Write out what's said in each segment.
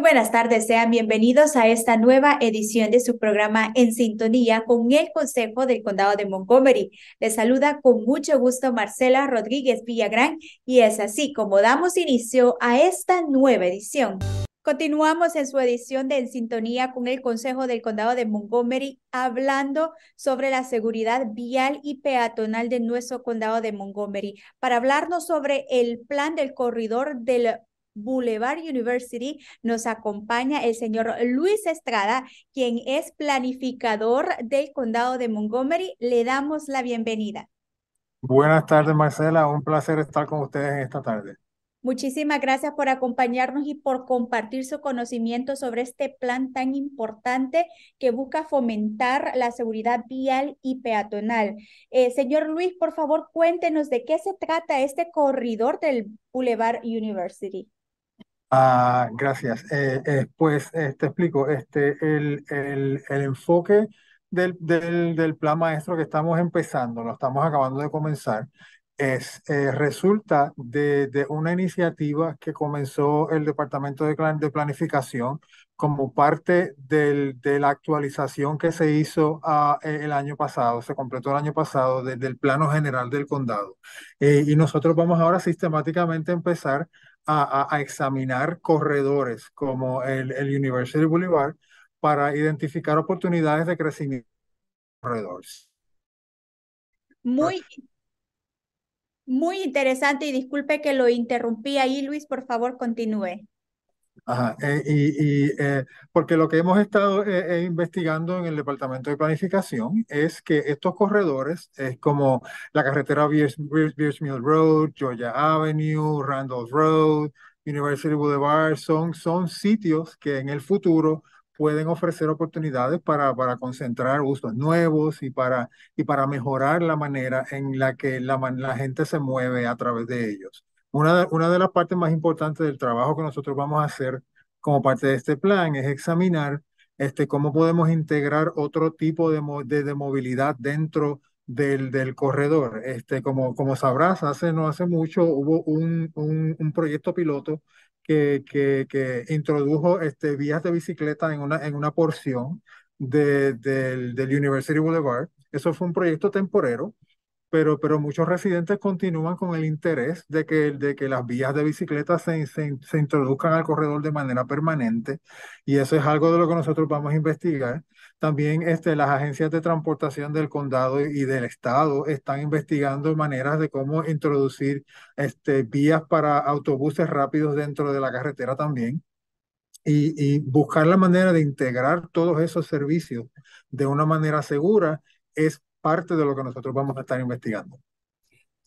Buenas tardes, sean bienvenidos a esta nueva edición de su programa En Sintonía con el Consejo del Condado de Montgomery. Les saluda con mucho gusto Marcela Rodríguez Villagrán y es así como damos inicio a esta nueva edición. Continuamos en su edición de En Sintonía con el Consejo del Condado de Montgomery, hablando sobre la seguridad vial y peatonal de nuestro condado de Montgomery, para hablarnos sobre el plan del corredor del Boulevard University nos acompaña el señor Luis Estrada, quien es planificador del condado de Montgomery. Le damos la bienvenida. Buenas tardes, Marcela. Un placer estar con ustedes en esta tarde. Muchísimas gracias por acompañarnos y por compartir su conocimiento sobre este plan tan importante que busca fomentar la seguridad vial y peatonal. Eh, señor Luis, por favor, cuéntenos de qué se trata este corredor del Boulevard University. Ah, gracias. Eh, eh, pues eh, te explico, este, el, el, el enfoque del, del, del plan maestro que estamos empezando, lo estamos acabando de comenzar, es, resulta de, de una iniciativa que comenzó el Departamento de, de Planificación como parte del, de la actualización que se hizo ah, el año pasado, se completó el año pasado, desde el plano general del condado. y nosotros vamos ahora sistemáticamente a empezar a, examinar corredores como el, el, University Boulevard para identificar oportunidades de crecimiento de corredores. Muy, muy interesante y disculpe que lo interrumpí ahí, Luis, por favor, continúe. Ajá, eh, y, eh, porque lo que hemos estado eh, investigando en el Departamento de Planificación es que estos corredores, es como la carretera Beers, Mill Road, Georgia Avenue, Randolph Road, University Boulevard, son, son sitios que en el futuro pueden ofrecer oportunidades para, para concentrar usos nuevos y para, y para mejorar la manera en la que la gente se mueve a través de ellos. Una de, una de las partes más importantes del trabajo que nosotros vamos a hacer como parte de este plan es examinar este, cómo podemos integrar otro tipo de, de, movilidad dentro del, del, corredor. Este, como, como sabrás, hace, no hace mucho hubo un, un, un proyecto piloto que, que, que, introdujo este, vías de bicicleta en una, en una porción de, del, del University Boulevard. Eso fue un proyecto temporero pero, pero muchos residentes continúan con el interés de que, de que las vías de bicicleta se, se, introduzcan al corredor de manera permanente y eso es algo de lo que nosotros vamos a investigar. También este, las agencias de transportación del condado y del estado están investigando maneras de cómo introducir este, vías para autobuses rápidos dentro de la carretera también. Y, y buscar la manera de integrar todos esos servicios de una manera segura es parte de lo que nosotros vamos a estar investigando.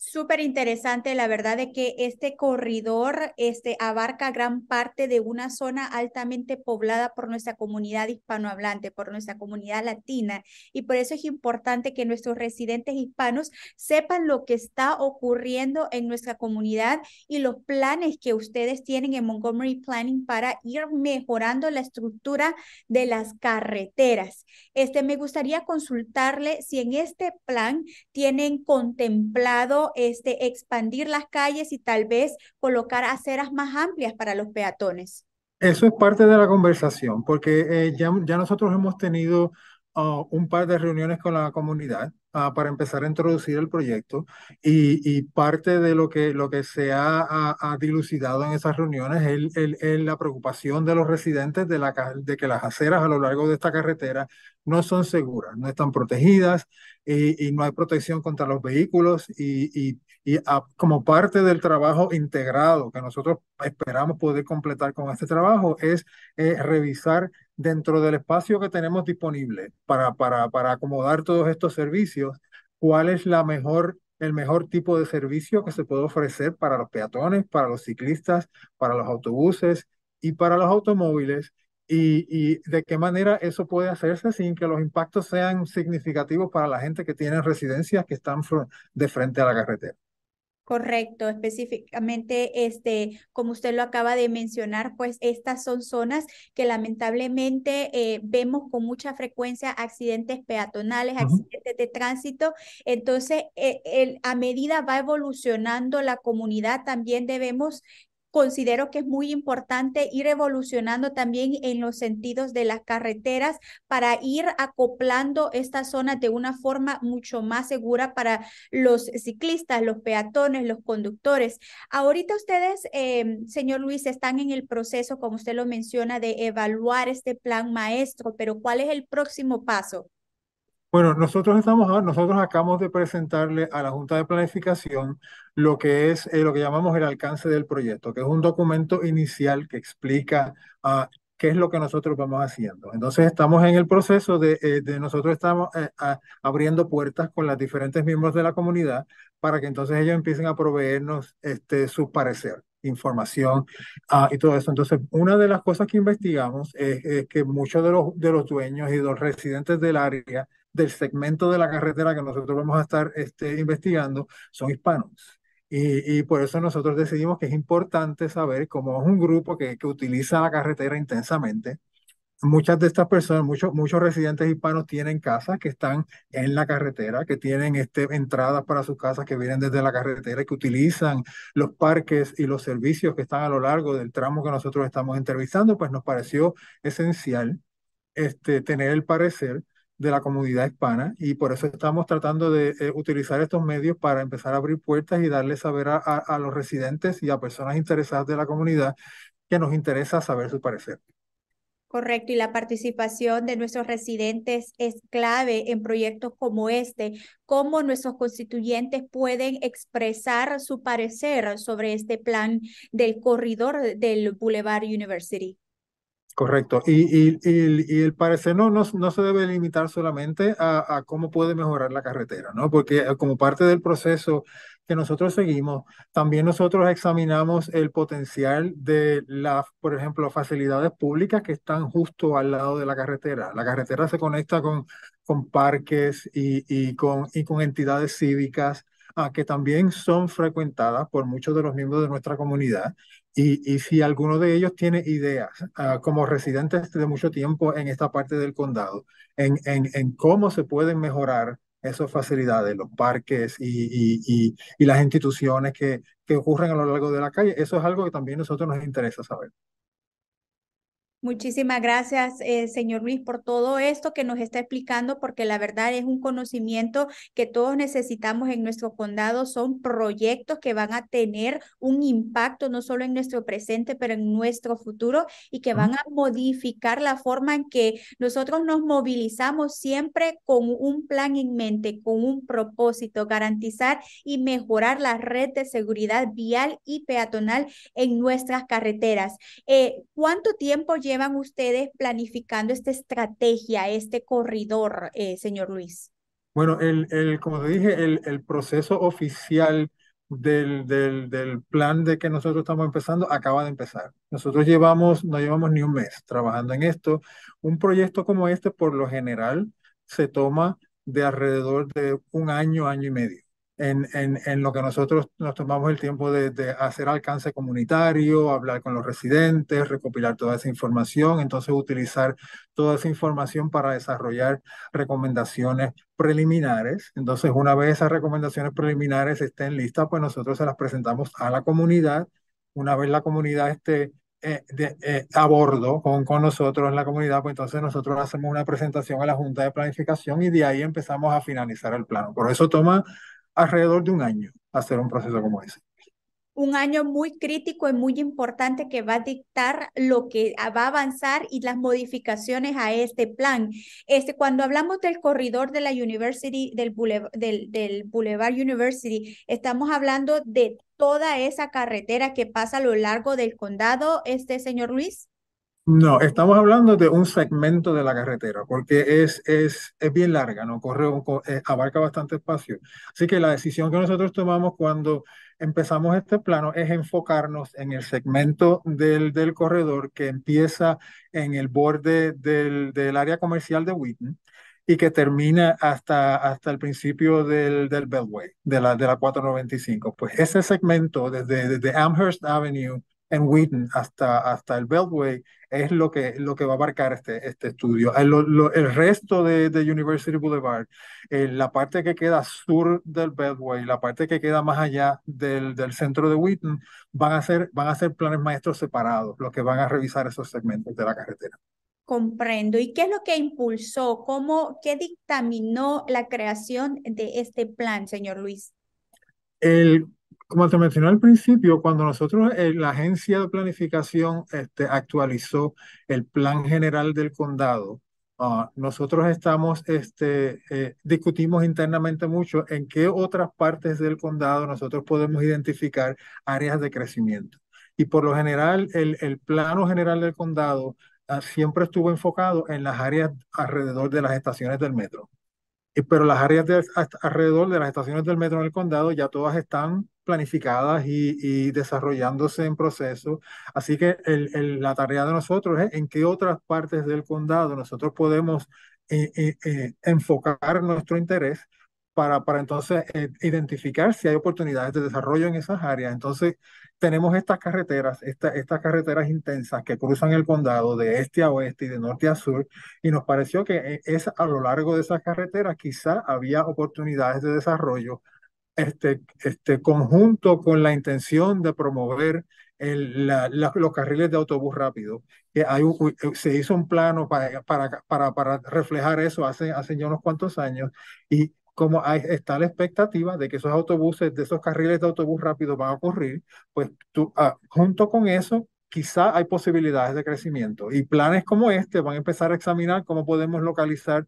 Súper interesante, la verdad de que este corredor este, abarca gran parte de una zona altamente poblada por nuestra comunidad hispanohablante, por nuestra comunidad latina, y por eso es importante que nuestros residentes hispanos sepan lo que está ocurriendo en nuestra comunidad y los planes que ustedes tienen en Montgomery Planning para ir mejorando la estructura de las carreteras. Este, me gustaría consultarle si en este plan tienen contemplado este, expandir las calles y tal vez colocar aceras más amplias para los peatones? Eso es parte de la conversación, porque eh, ya, nosotros hemos tenido uh, un par de reuniones con la comunidad uh, para empezar a introducir el proyecto y, y, parte de lo que, lo que se ha, ha, dilucidado en esas reuniones es el, el, la preocupación de los residentes de, la, de que las aceras a lo largo de esta carretera no son seguras, no están protegidas y, y no hay protección contra los vehículos y, y, y a, como parte del trabajo integrado que nosotros esperamos poder completar con este trabajo es eh, revisar dentro del espacio que tenemos disponible para, para, para acomodar todos estos servicios, cuál es la mejor el mejor tipo de servicio que se puede ofrecer para los peatones, para los ciclistas, para los autobuses y para los automóviles y, y, de qué manera eso puede hacerse sin que los impactos sean significativos para la gente que tiene residencias que están de frente a la carretera. Correcto, específicamente, este, como usted lo acaba de mencionar, pues estas son zonas que lamentablemente eh, vemos con mucha frecuencia accidentes peatonales, accidentes de tránsito. Entonces, eh, el, a medida va evolucionando la comunidad, también debemos considero que es muy importante ir evolucionando también en los sentidos de las carreteras para ir acoplando estas zonas de una forma mucho más segura para los ciclistas, los peatones, los conductores. Ahorita ustedes, eh, señor Luis, están en el proceso, como usted lo menciona, de evaluar este plan maestro, pero ¿cuál es el próximo paso? Bueno, nosotros estamos, nosotros acabamos de presentarle a la Junta de Planificación lo que es eh, lo que llamamos el alcance del proyecto, que es un documento inicial que explica uh, qué es lo que nosotros vamos haciendo. Entonces estamos en el proceso de, eh, de nosotros estamos eh, abriendo puertas con los diferentes miembros de la comunidad para que entonces ellos empiecen a proveernos este, su parecer información uh, y todo eso. Entonces, una de las cosas que investigamos es, que muchos de los, de los dueños y los residentes del área del segmento de la carretera que nosotros vamos a estar este, investigando son hispanos. Y, y, por eso nosotros decidimos que es importante saber, como es un grupo que, que utiliza la carretera intensamente, muchas de estas personas, muchos, muchos residentes hispanos tienen casas que están en la carretera, que tienen este, entradas para sus casas que vienen desde la carretera y que utilizan los parques y los servicios que están a lo largo del tramo que nosotros estamos entrevistando, pues nos pareció esencial este, tener el parecer de la comunidad hispana y por eso estamos tratando de eh, utilizar estos medios para empezar a abrir puertas y darle saber a, a, a, los residentes y a personas interesadas de la comunidad que nos interesa saber su parecer. Correcto, y la participación de nuestros residentes es clave en proyectos como este. ¿Cómo nuestros constituyentes pueden expresar su parecer sobre este plan del corredor del Boulevard University? Correcto. Y, y, y, el parecer no, no, no, se debe limitar solamente a, a, cómo puede mejorar la carretera, ¿no? Porque eh, como parte del proceso que nosotros seguimos, también nosotros examinamos el potencial de las, por ejemplo, facilidades públicas que están justo al lado de la carretera. La carretera se conecta con, con parques y, con, y con entidades cívicas uh, que también son frecuentadas por muchos de los miembros de nuestra comunidad. Y, y si alguno de ellos tiene ideas, uh, como residentes de mucho tiempo en esta parte del condado, en, en, en cómo se pueden mejorar esas facilidades, los parques y, y, y, las instituciones que, que ocurren a lo largo de la calle, eso es algo que también a nosotros nos interesa saber. Muchísimas gracias, eh, señor Luis, por todo esto que nos está explicando, porque la verdad es un conocimiento que todos necesitamos en nuestro condado. Son proyectos que van a tener un impacto no solo en nuestro presente, pero en nuestro futuro y que van a modificar la forma en que nosotros nos movilizamos siempre con un plan en mente, con un propósito, garantizar y mejorar la red de seguridad vial y peatonal en nuestras carreteras. Eh, ¿Cuánto tiempo lleva llevan ustedes planificando esta estrategia, este corredor, eh, señor Luis? Bueno, el, el, como te dije, el, el proceso oficial del, del, del, plan de que nosotros estamos empezando acaba de empezar. Nosotros llevamos, no llevamos ni un mes trabajando en esto. Un proyecto como este, por lo general, se toma de alrededor de un año, año y medio en, en, en, lo que nosotros nos tomamos el tiempo de, de, hacer alcance comunitario, hablar con los residentes, recopilar toda esa información, entonces utilizar toda esa información para desarrollar recomendaciones preliminares. Entonces, una vez esas recomendaciones preliminares estén listas, pues nosotros se las presentamos a la comunidad. Una vez la comunidad esté eh, de, eh, a bordo con, con nosotros en la comunidad, pues entonces nosotros hacemos una presentación a la Junta de Planificación y de ahí empezamos a finalizar el plano. Por eso toma alrededor de un año hacer un proceso como ese. Un año muy crítico y muy importante que va a dictar lo que va a avanzar y las modificaciones a este plan. Este, cuando hablamos del corredor de la University, del Boulevard, del, del Boulevard University, estamos hablando de toda esa carretera que pasa a lo largo del condado, este señor Luis. No, estamos hablando de un segmento de la carretera, porque es, es, es bien larga, ¿no? Corre, eh, abarca bastante espacio. Así que la decisión que nosotros tomamos cuando empezamos este plano es enfocarnos en el segmento del, del corredor que empieza en el borde del, del área comercial de Wheaton y que termina hasta, hasta el principio del, del Beltway, de la, de la 495. Pues ese segmento desde, desde Amherst Avenue en Wheaton hasta, hasta el Beltway es lo que, lo que va a abarcar este, este estudio. El, el resto de, de, University Boulevard, eh, la parte que queda sur del Beltway, la parte que queda más allá del, del centro de Wheaton, van a, ser, van a ser planes maestros separados, los que van a revisar esos segmentos de la carretera. Comprendo. ¿Y qué es lo que impulsó? ¿Cómo, qué dictaminó la creación de este plan, señor Luis? El, como te mencioné al principio, cuando nosotros, eh, la agencia de planificación este, actualizó el plan general del condado, uh, nosotros estamos, este, eh, discutimos internamente mucho en qué otras partes del condado nosotros podemos identificar áreas de crecimiento. Y por lo general, el, el plano general del condado uh, siempre estuvo enfocado en las áreas alrededor de las estaciones del metro. Y, pero las áreas de, alrededor de las estaciones del metro en el condado ya todas están planificadas y, desarrollándose en proceso. Así que el, la tarea de nosotros es en qué otras partes del condado nosotros podemos eh, eh, eh, enfocar nuestro interés para, para entonces identificar si hay oportunidades de desarrollo en esas áreas. Entonces, tenemos estas carreteras, estas carreteras intensas que cruzan el condado de este a oeste y de norte a sur, y nos pareció que es, a lo largo de esas carreteras quizá había oportunidades de desarrollo este, este conjunto con la intención de promover el, la, los carriles de autobús rápido. Que hay se hizo un plano para, para, para, para reflejar eso hace, hace ya unos cuantos años y como está la expectativa de que esos autobuses, de esos carriles de autobús rápido van a ocurrir, pues tú, ah, junto con eso, quizá hay posibilidades de crecimiento. Y planes como este van a empezar a examinar cómo podemos localizar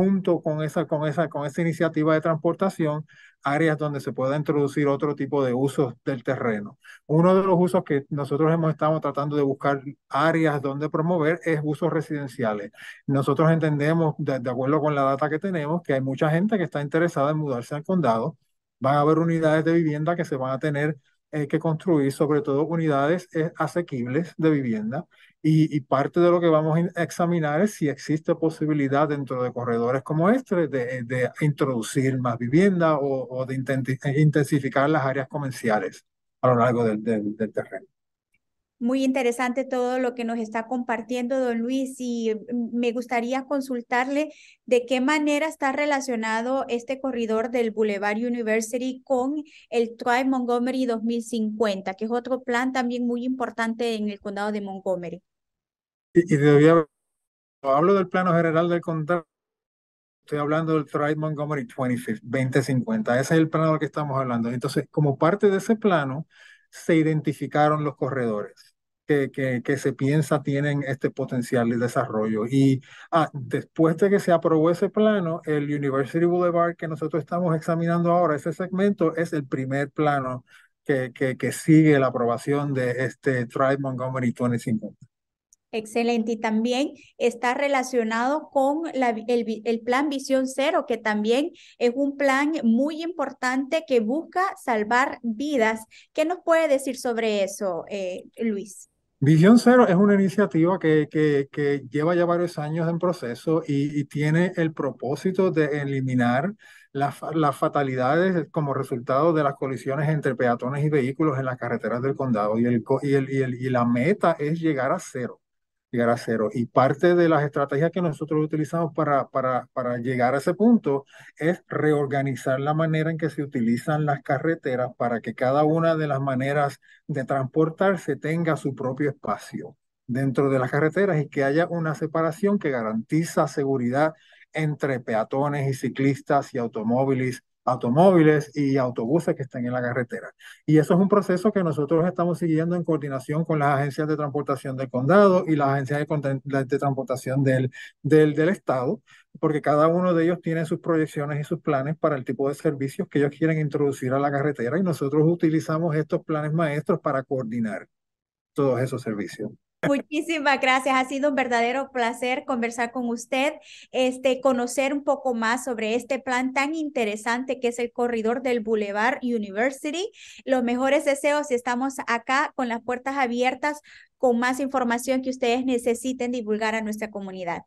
junto con esa, con esa, con esa iniciativa de transportación, áreas donde se pueda introducir otro tipo de usos del terreno. Uno de los usos que nosotros hemos estado tratando de buscar áreas donde promover es usos residenciales. Nosotros entendemos, de, acuerdo con la data que tenemos, que hay mucha gente que está interesada en mudarse al condado. Van a haber unidades de vivienda que se van a tener eh, que construir, sobre todo unidades eh, asequibles de vivienda. Y, parte de lo que vamos a examinar es si existe posibilidad dentro de corredores como este de, de introducir más vivienda o, de intensificar las áreas comerciales a lo largo del, del, terreno. Muy interesante todo lo que nos está compartiendo don Luis y me gustaría consultarle de qué manera está relacionado este corredor del Boulevard University con el Tribe Montgomery 2050, que es otro plan también muy importante en el condado de Montgomery. Y, y hablo del plano general del condado, estoy hablando del Thrive Montgomery 2050. Ese es el plano del que estamos hablando. Entonces, como parte de ese plano, se identificaron los corredores que, que, que se piensa tienen este potencial de desarrollo. Y ah, después de que se aprobó ese plano, el University Boulevard que nosotros estamos examinando ahora, ese segmento es el primer plano que, que, sigue la aprobación de este Thrive Montgomery 2050. Excelente. Y también está relacionado con la, el, el, plan Visión Cero, que también es un plan muy importante que busca salvar vidas. ¿Qué nos puede decir sobre eso, eh, Luis? Visión Cero es una iniciativa que, que, lleva ya varios años en proceso y, y tiene el propósito de eliminar las, las, fatalidades como resultado de las colisiones entre peatones y vehículos en las carreteras del condado. Y, el, y, el, y, el, y la meta es llegar a cero llegar a cero. Y parte de las estrategias que nosotros utilizamos para, para, para llegar a ese punto es reorganizar la manera en que se utilizan las carreteras para que cada una de las maneras de transportarse tenga su propio espacio dentro de las carreteras y que haya una separación que garantiza seguridad entre peatones y ciclistas y automóviles automóviles y autobuses que están en la carretera. Y eso es un proceso que nosotros estamos siguiendo en coordinación con las agencias de transportación del condado y las agencias de, de transportación del, del, del, estado, porque cada uno de ellos tiene sus proyecciones y sus planes para el tipo de servicios que ellos quieren introducir a la carretera y nosotros utilizamos estos planes maestros para coordinar todos esos servicios. Muchísimas gracias. Ha sido un verdadero placer conversar con usted, este, conocer un poco más sobre este plan tan interesante que es el corredor del Boulevard University. Los mejores deseos y estamos acá con las puertas abiertas con más información que ustedes necesiten divulgar a nuestra comunidad.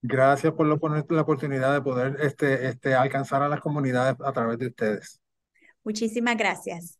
Gracias por la oportunidad de poder este, este, alcanzar a las comunidades a través de ustedes. Muchísimas gracias.